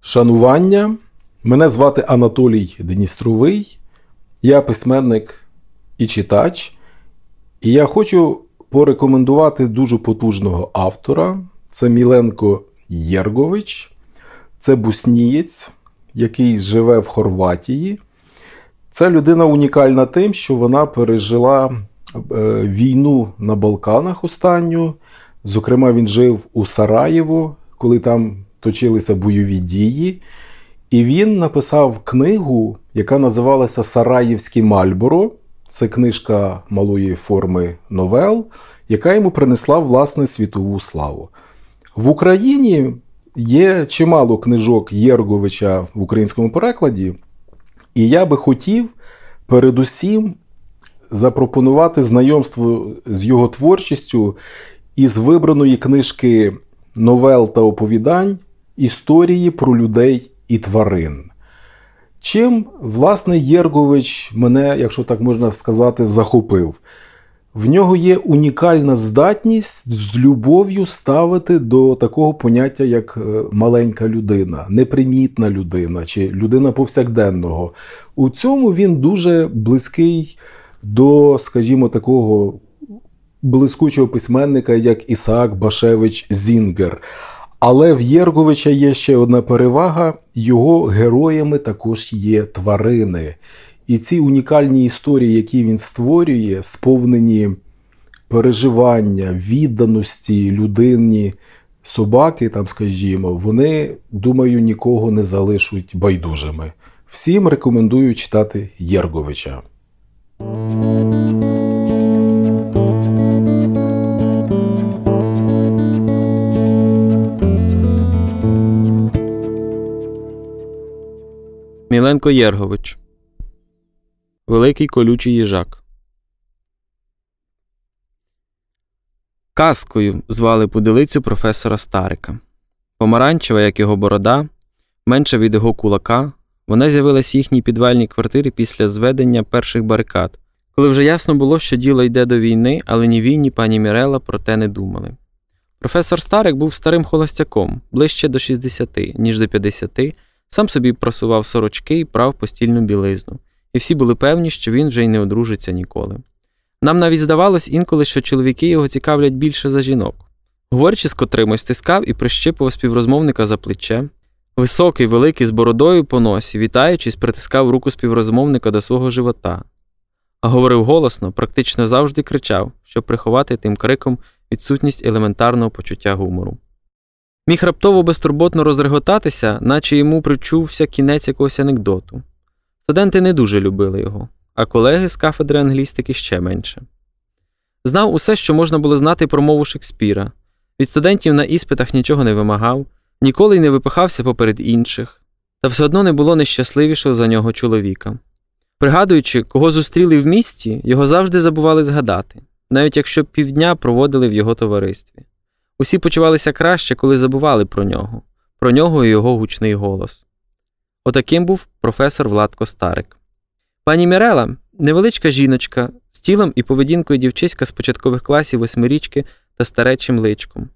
Шанування. Мене звати Анатолій Дністровий. Я письменник і читач. І я хочу порекомендувати дуже потужного автора. Це Міленко Єргович, це буснієць, який живе в Хорватії. Це людина унікальна тим, що вона пережила війну на Балканах останню. Зокрема, він жив у Сараєво, коли там точилися бойові дії. І він написав книгу, яка називалася Сараївський Мальборо. Це книжка малої форми новел, яка йому принесла власне світову славу. В Україні є чимало книжок Єрговича в українському перекладі, і я би хотів передусім запропонувати знайомство з його творчістю із вибраної книжки новел та оповідань історії про людей і тварин. Чим, власне, Єргович мене, якщо так можна сказати, захопив. В нього є унікальна здатність з любов'ю ставити до такого поняття, як е, маленька людина, непримітна людина чи людина повсякденного. У цьому він дуже близький до, скажімо, такого блискучого письменника, як Ісаак Башевич Зінгер. Але в Єрговича є ще одна перевага: його героями також є тварини. І ці унікальні історії, які він створює, сповнені переживання, відданості людині, собаки, там, скажімо, вони, думаю, нікого не залишуть байдужими. Всім рекомендую читати Єрговича. Міленко Єргович Великий колючий їжак. Казкою звали пуделицю професора Старика. Помаранчева, як його борода, менша від його кулака, вона з'явилась в їхній підвальній квартирі після зведення перших барикад, коли вже ясно було, що діло йде до війни, але ні він, ні пані Мірела про те не думали. Професор Старик був старим холостяком, ближче до 60, ніж до 50, сам собі просував сорочки і прав постільну білизну, і всі були певні, що він вже й не одружиться ніколи. Нам навіть здавалось інколи, що чоловіки його цікавлять більше за жінок. Говорячи з котримось, стискав і прищипував співрозмовника за плече. Високий, великий, з бородою по носі, вітаючись, притискав руку співрозмовника до свого живота, а говорив голосно, практично завжди кричав, щоб приховати тим криком відсутність елементарного почуття гумору. Міг раптово безтурботно розреготатися, наче йому причувся кінець якогось анекдоту. Студенти не дуже любили його, а колеги з кафедри англістики ще менше. Знав усе, що можна було знати про мову Шекспіра. Від студентів на іспитах нічого не вимагав, ніколи й не випихався поперед інших, та все одно не було нещасливішого за нього чоловіка. Пригадуючи, кого зустріли в місті, його завжди забували згадати, навіть якщо півдня проводили в його товаристві. Усі почувалися краще, коли забували про нього, про нього і його гучний голос. Отаким був професор Владко Старик. Пані Мірела невеличка жіночка з тілом і поведінкою дівчиська з початкових класів восьмирічки та старечим личком.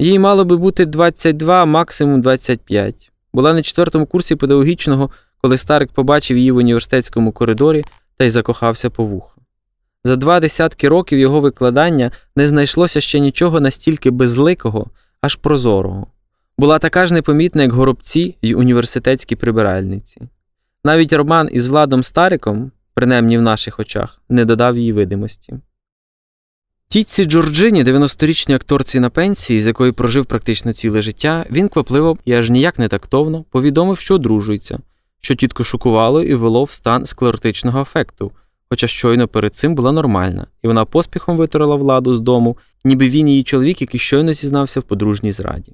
Їй мало би бути 22, максимум 25. Була на четвертому курсі педагогічного, коли Старик побачив її в університетському коридорі та й закохався по вухо. За два десятки років його викладання не знайшлося ще нічого настільки безликого, аж прозорого. Була така ж непомітна, як горобці й університетські прибиральниці. Навіть роман із Владом Стариком, принаймні в наших очах, не додав їй видимості. Тітці Джорджині, 90-річній акторці на пенсії, з якої прожив практично ціле життя, він квапливо і аж ніяк не тактовно повідомив, що одружується, що тітко шокувало і вело в стан склеротичного афекту, хоча щойно перед цим була нормальна, і вона поспіхом витурила владу з дому, ніби він її чоловік, який щойно зізнався в подружній зраді.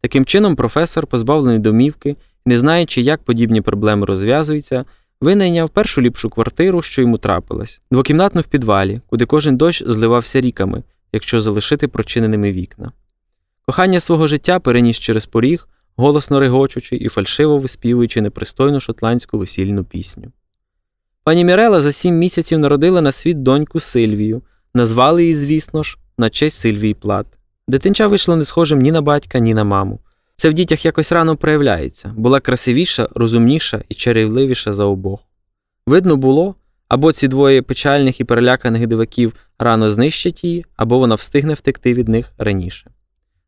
Таким чином, професор, позбавлений домівки, не знаючи, як подібні проблеми розв'язуються, винайняв першу ліпшу квартиру, що йому трапилось, двокімнатну в підвалі, куди кожен дощ зливався ріками, якщо залишити прочиненими вікна. Кохання свого життя переніс через поріг, голосно регочучи і фальшиво виспівуючи непристойну шотландську весільну пісню. Пані Мірела за сім місяців народила на світ доньку Сильвію, назвали її, звісно ж, на честь Сильвії Плат. Дитинча вийшло не схожим ні на батька, ні на маму. Це в дітях якось рано проявляється, була красивіша, розумніша і чарівливіша за обох. Видно було, або ці двоє печальних і переляканих диваків рано знищать її, або вона встигне втекти від них раніше.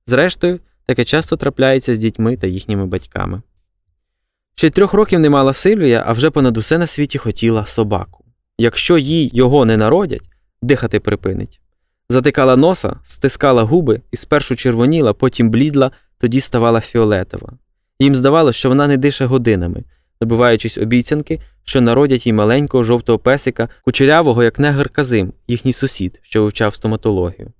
Зрештою, таке часто трапляється з дітьми та їхніми батьками. Ще трьох років не мала Сильвія, а вже понад усе на світі хотіла собаку. Якщо їй його не народять, дихати припинить. Затикала носа, стискала губи і спершу червоніла, потім блідла, тоді ставала фіолетова. Їм здавалося, що вона не дише годинами, добиваючись обіцянки, що народять їй маленького жовтого песика, кучерявого, як негр Казим, їхній сусід, що вивчав стоматологію.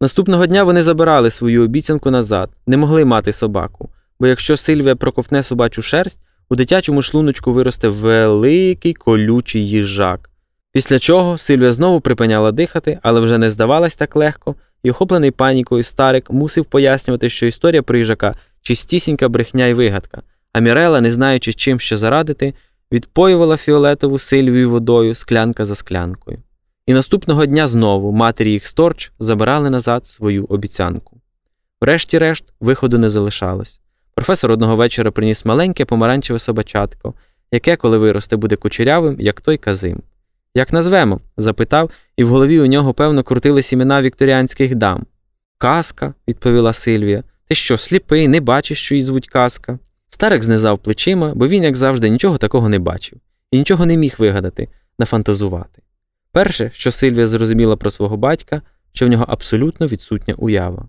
Наступного дня вони забирали свою обіцянку назад, не могли мати собаку, бо якщо Сильвія проковтне собачу шерсть, у дитячому шлуночку виросте великий колючий їжак. Після чого Сильвія знову припиняла дихати, але вже не здавалась так легко, і охоплений панікою старик мусив пояснювати, що історія про їжака чистісінька брехня й вигадка, а Мірела, не знаючи, чим ще зарадити, відпоювала фіолетову Сильвію водою склянка за склянкою. І наступного дня знову матері їх сторч забирали назад свою обіцянку. Врешті-решт, виходу не залишалось. Професор одного вечора приніс маленьке помаранчеве собачатко, яке, коли виросте, буде кучерявим, як той казим. Як назвемо? запитав, і в голові у нього, певно, крутились імена вікторіанських дам. Казка, відповіла Сильвія. Ти що, сліпий, не бачиш, що її звуть казка? Старик знизав плечима, бо він, як завжди, нічого такого не бачив і нічого не міг вигадати, нафантазувати. Перше, що Сильвія зрозуміла про свого батька, що в нього абсолютно відсутня уява.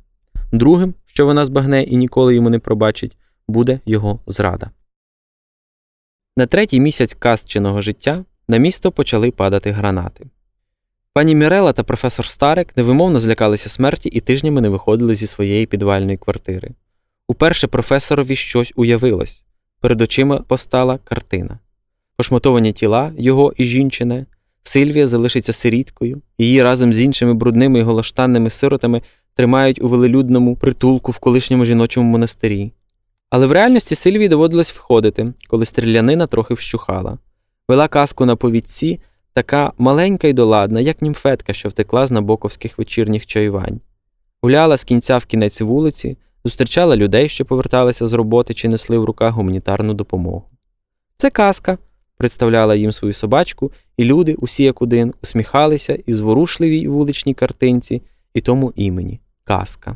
Другим, що вона збагне і ніколи йому не пробачить, буде його зрада. На третій місяць казчиного життя на місто почали падати гранати. Пані Мірела та професор Старик невимовно злякалися смерті і тижнями не виходили зі своєї підвальної квартири. Уперше професорові щось уявилось перед очима постала картина. Пошмотовані тіла його і жінчине, Сильвія залишиться сиріткою, її разом з іншими брудними і голоштанними сиротами тримають у велелюдному притулку в колишньому жіночому монастирі. Але в реальності Сильвії доводилось входити, коли стрілянина трохи вщухала. Вела казку на повідці, така маленька й доладна, як німфетка, що втекла з набоковських вечірніх чаювань. Гуляла з кінця в кінець вулиці, зустрічала людей, що поверталися з роботи чи несли в руках гуманітарну допомогу. Це казка, представляла їм свою собачку, і люди, усі як один, усміхалися і зворушливій вуличній картинці і тому імені казка.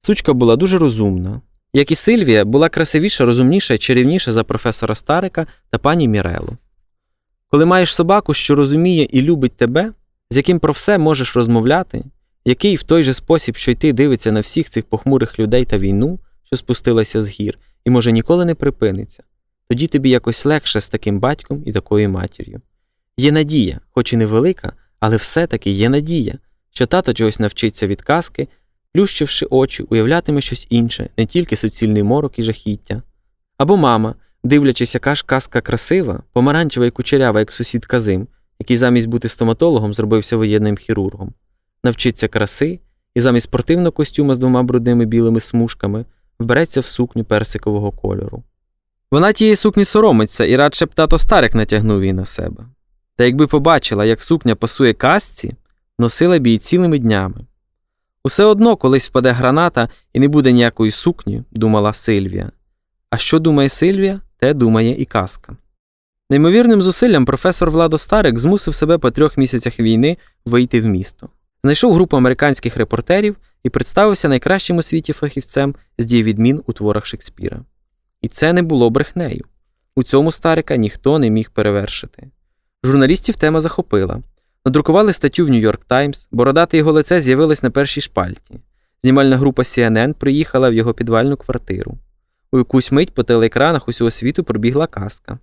Сучка була дуже розумна. Як і Сильвія, була красивіша, розумніша і чарівніша за професора Старика та пані Мірелу. Коли маєш собаку, що розуміє і любить тебе, з яким про все можеш розмовляти, який в той же спосіб, що й ти дивиться на всіх цих похмурих людей та війну, що спустилася з гір, і може ніколи не припиниться, тоді тобі якось легше з таким батьком і такою матір'ю. Є надія, хоч і невелика, але все-таки є надія, що тато чогось навчиться від казки, плющивши очі, уявлятиме щось інше, не тільки суцільний морок і жахіття. Або мама, дивлячись, яка ж казка красива, помаранчева і кучерява, як сусід Казим, який замість бути стоматологом зробився воєнним хірургом, навчиться краси і замість спортивного костюма з двома брудними білими смужками вбереться в сукню персикового кольору. Вона тієї сукні соромиться і радше б тато старик натягнув її на себе. Та якби побачила, як сукня пасує казці, носила б її цілими днями. Усе одно колись впаде граната і не буде ніякої сукні, думала Сильвія. А що думає Сильвія, те думає і казка. Неймовірним зусиллям професор Владо Старик змусив себе по трьох місяцях війни вийти в місто. Знайшов групу американських репортерів і представився найкращим у світі фахівцем з дій відмін у творах Шекспіра. І це не було брехнею. У цьому старика ніхто не міг перевершити. Журналістів тема захопила. Надрукували статтю в Нью-Йорк Таймс, бородате його лице з'явилось на першій шпальті. Знімальна група CNN приїхала в його підвальну квартиру. У якусь мить по телеекранах усього світу пробігла казка.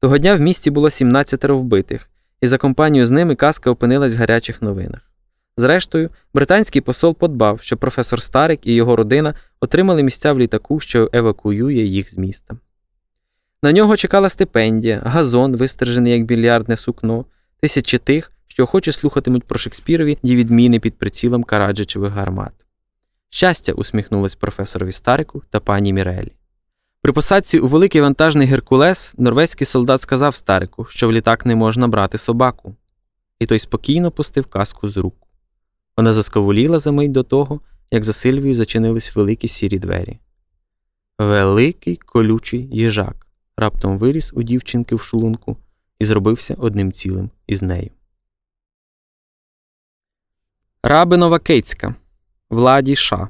Того дня в місті було 17 вбитих, і за компанію з ними казка опинилась в гарячих новинах. Зрештою, британський посол подбав, що професор Старик і його родина отримали місця в літаку, що евакуює їх з міста. На нього чекала стипендія, газон, вистержений як більярдне сукно, тисячі тих, що охоче слухатимуть про Шекспірові і відміни під прицілом караджичевих гармат. Щастя, усміхнулось професорові Старику та пані Мірелі. При посадці у великий вантажний Геркулес норвезький солдат сказав Старику, що в літак не можна брати собаку, і той спокійно пустив каску з рук. Вона засковоліла за мить до того, як за Сильвією зачинились великі сірі двері. Великий колючий їжак раптом виріс у дівчинки в шлунку і зробився одним цілим із нею. Рабинова Кейцька Владі Ша.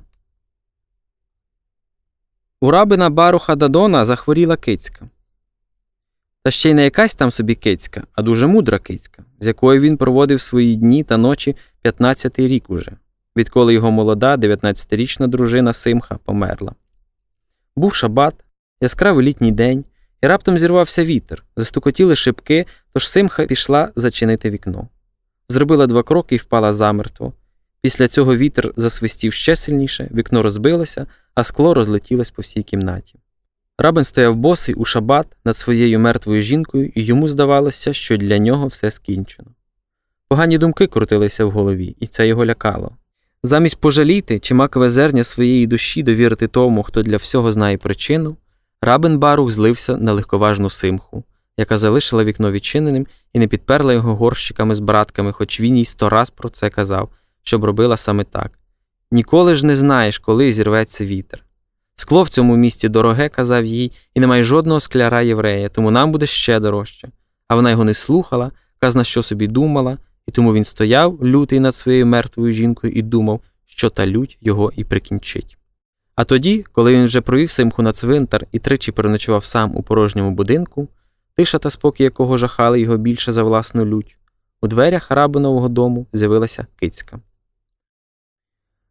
У рабина Баруха Дадона захворіла кицька. Та ще й не якась там собі кицька, а дуже мудра кицька, з якою він проводив свої дні та ночі 15-й рік уже, відколи його молода 19-річна дружина Симха померла. Був шабат, яскравий літній день, і раптом зірвався вітер, застукотіли шибки, тож Симха пішла зачинити вікно. Зробила два кроки і впала замертво. Після цього вітер засвистів ще сильніше, вікно розбилося, а скло розлетілось по всій кімнаті. Рабин стояв босий у шабат над своєю мертвою жінкою, і йому здавалося, що для нього все скінчено. Погані думки крутилися в голові, і це його лякало. Замість пожаліти чи макове зерня своєї душі довірити тому, хто для всього знає причину, рабин Барух злився на легковажну симху, яка залишила вікно відчиненим і не підперла його горщиками з братками, хоч він їй сто раз про це казав, щоб робила саме так. Ніколи ж не знаєш, коли зірветься вітер. Скло в цьому місті дороге, казав їй, і немає жодного скляра єврея, тому нам буде ще дорожче. А вона його не слухала, казна, що собі думала, і тому він стояв, лютий над своєю мертвою жінкою, і думав, що та лють його і прикінчить. А тоді, коли він вже провів симху на цвинтар і тричі переночував сам у порожньому будинку, тиша та спокій якого жахали його більше за власну лють, у дверях рабинового дому з'явилася кицька.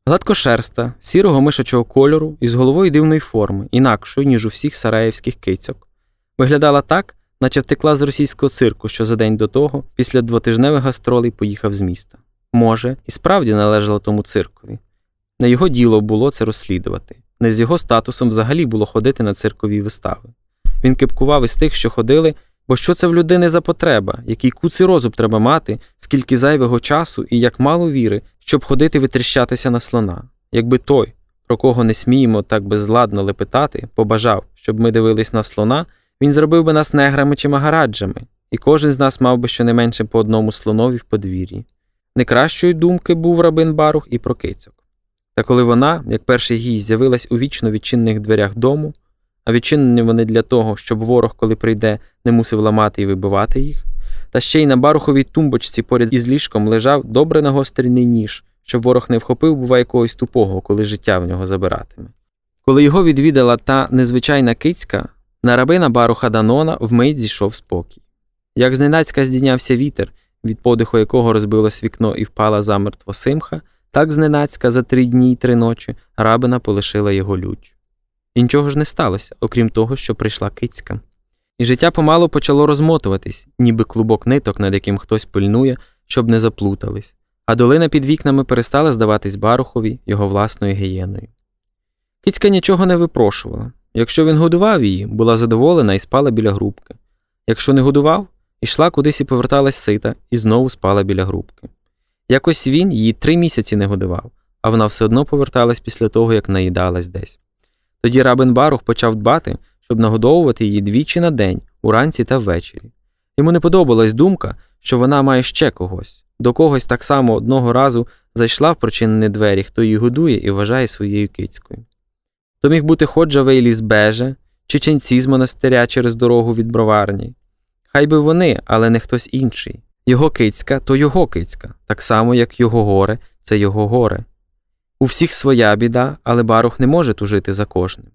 Гладкошерста, сірого мишачого кольору і з головою дивної форми, інакшою, ніж у всіх сараєвських кицьок. Виглядала так, наче втекла з російського цирку, що за день до того, після двотижневих гастролей, поїхав з міста. Може, і справді належала тому циркові. Не його діло було це розслідувати, не з його статусом взагалі було ходити на циркові вистави. Він кипкував із тих, що ходили, бо що це в людини за потреба, який куций розум треба мати, скільки зайвого часу і як мало віри, щоб ходити витріщатися на слона. Якби той, про кого не сміємо так безладно лепетати, побажав, щоб ми дивились на слона, він зробив би нас неграми чи магараджами, і кожен з нас мав би щонайменше по одному слонові в подвір'ї. Не кращої думки був рабин Барух і про кицьок. Та коли вона, як перший гість, з'явилась у вічно відчинених дверях дому, а відчинені вони для того, щоб ворог, коли прийде, не мусив ламати і вибивати їх, та ще й на баруховій тумбочці поряд із ліжком лежав добре нагострений ніж, щоб ворог не вхопив, бува, якогось тупого, коли життя в нього забиратиме. Коли його відвідала та незвичайна кицька, на рабина баруха Данона вмить зійшов спокій. Як зненацька здійнявся вітер, від подиху якого розбилось вікно і впала замертво симха, так зненацька за три дні й три ночі рабина полишила його лють. І нічого ж не сталося, окрім того, що прийшла кицька. І життя помалу почало розмотуватись, ніби клубок ниток, над яким хтось пильнує, щоб не заплутались, а долина під вікнами перестала здаватись барухові його власною гієною. Кицька нічого не випрошувала. Якщо він годував її, була задоволена і спала біля грубки. Якщо не годував, ішла кудись і поверталась сита і знову спала біля грубки. Якось він її три місяці не годував, а вона все одно поверталась після того, як наїдалась десь. Тоді рабин Барух почав дбати, щоб нагодовувати її двічі на день, уранці та ввечері. Йому не подобалась думка, що вона має ще когось. До когось так само одного разу зайшла в прочинені двері, хто її годує і вважає своєю кицькою. То міг бути ходжа Вейлі з Беже, чи ченці з монастиря через дорогу від броварні. Хай би вони, але не хтось інший. Його кицька то його кицька, так само, як його горе це його горе. У всіх своя біда, але барух не може тужити за кожним.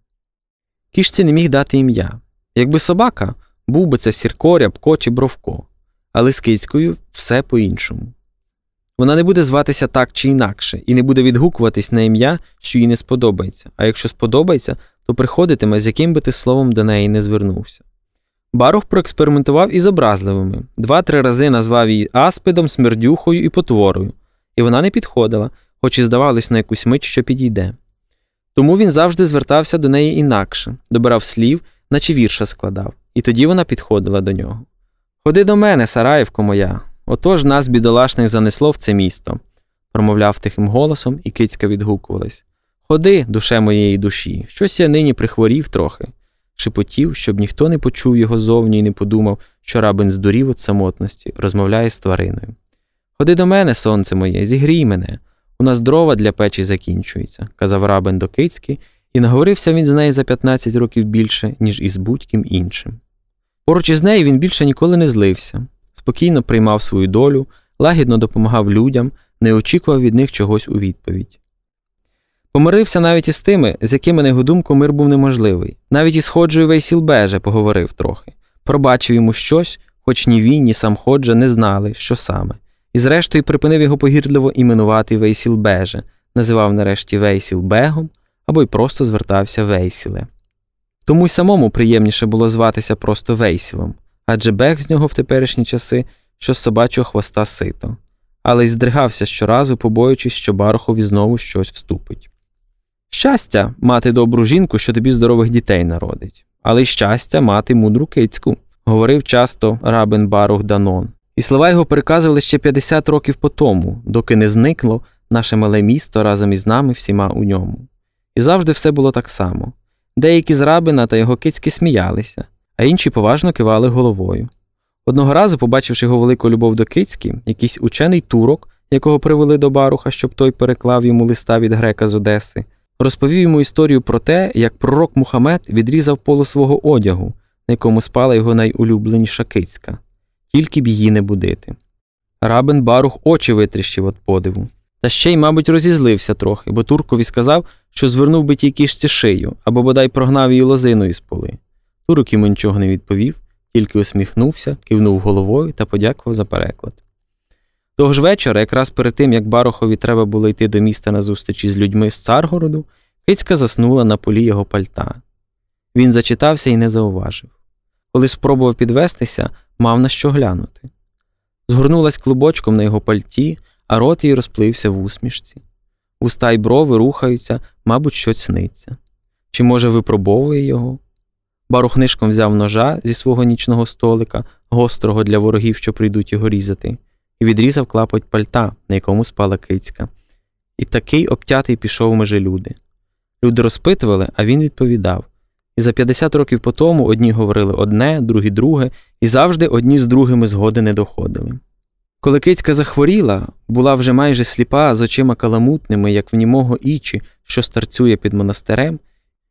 Кішці не міг дати ім'я. Якби собака, був би це сірко, рябко чи бровко, але з кицькою все по-іншому. Вона не буде зватися так чи інакше, і не буде відгукуватись на ім'я, що їй не сподобається, а якщо сподобається, то приходитиме, з яким би ти словом до неї не звернувся. Барух проекспериментував із образливими, два-три рази назвав її аспидом, смердюхою і потворою, і вона не підходила, хоч і здавалось на якусь мить, що підійде. Тому він завжди звертався до неї інакше, добирав слів, наче вірша складав, і тоді вона підходила до нього. Ходи до мене, Сараївко моя, отож нас, бідолашних, занесло в це місто, промовляв тихим голосом, і кицька відгукувалась. Ходи, душе моєї душі, щось я нині прихворів трохи. Шепотів, щоб ніхто не почув його зовні і не подумав, що рабин здурів від самотності, розмовляє з твариною. Ходи до мене, сонце моє, зігрій мене. У нас дрова для печі закінчується, казав рабин до кицьки, і наговорився він з нею за 15 років більше, ніж із будь-ким іншим. Поруч із нею він більше ніколи не злився, спокійно приймав свою долю, лагідно допомагав людям, не очікував від них чогось у відповідь. Помирився навіть із тими, з якими, на його думку, мир був неможливий. Навіть із Ходжою Вейсілбеже поговорив трохи, пробачив йому щось, хоч ні він, ні сам Ходжа не знали, що саме, і зрештою припинив його погірливо іменувати Вейсілбеже, називав нарешті Вейсілбегом або й просто звертався Вейсіле. Тому й самому приємніше було зватися просто Вейсілом, адже бег з нього в теперішні часи, що з собачого хвоста сито, але й здригався щоразу, побоюючись, що Барохові знову щось вступить. Щастя мати добру жінку, що тобі здорових дітей народить, але й щастя мати мудру кицьку, говорив часто рабин Барух Данон. І слова його переказували ще 50 років по тому, доки не зникло наше мале місто разом із нами всіма у ньому. І завжди все було так само. Деякі з рабина та його кицьки сміялися, а інші поважно кивали головою. Одного разу, побачивши його велику любов до кицьки, якийсь учений турок, якого привели до баруха, щоб той переклав йому листа від грека з Одеси, розповів йому історію про те, як пророк Мухаммед відрізав полу свого одягу, на якому спала його найулюбленіша кицька, тільки б її не будити. Рабин Барух очі витріщив від подиву. Та ще й, мабуть, розізлився трохи, бо туркові сказав, що звернув би тій кішці шию або бодай прогнав її лозиною з поли. Турок йому нічого не відповів, тільки усміхнувся, кивнув головою та подякував за переклад. Того ж вечора, якраз перед тим, як Барохові треба було йти до міста на зустрічі з людьми з Царгороду, кицька заснула на полі його пальта. Він зачитався і не зауважив. Коли спробував підвестися, мав на що глянути. Згорнулась клубочком на його пальті, а рот їй розплився в усмішці. Уста й брови рухаються, мабуть, щось сниться. Чи, може, випробовує його? Барух нишком взяв ножа зі свого нічного столика, гострого для ворогів, що прийдуть його різати, і відрізав клапоть пальта, на якому спала кицька. І такий обтятий пішов межи люди. Люди розпитували, а він відповідав. І за 50 років по тому одні говорили одне, другі друге, і завжди одні з другими згоди не доходили. Коли кицька захворіла, була вже майже сліпа з очима каламутними, як в німого ічі, що старцює під монастирем,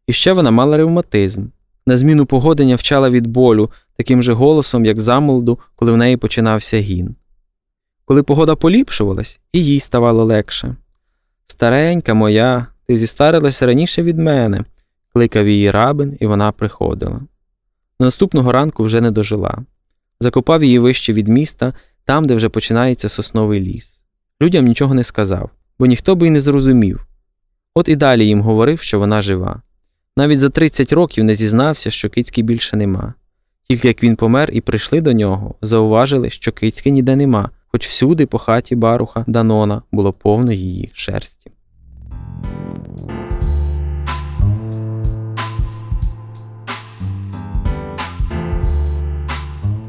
і ще вона мала ревматизм. На зміну погодення вчала від болю таким же голосом, як замолоду, коли в неї починався гін. Коли погода поліпшувалась, і їй ставало легше. Старенька моя, ти зістарилася раніше від мене, кликав її рабин, і вона приходила. Наступного ранку вже не дожила. Закопав її вище від міста, там, де вже починається сосновий ліс. Людям нічого не сказав, бо ніхто би й не зрозумів. От і далі їм говорив, що вона жива. Навіть за 30 років не зізнався, що кицьки більше нема. Тільки як він помер і прийшли до нього, зауважили, що кицьки ніде нема, хоч всюди по хаті баруха Данона було повно її шерсті.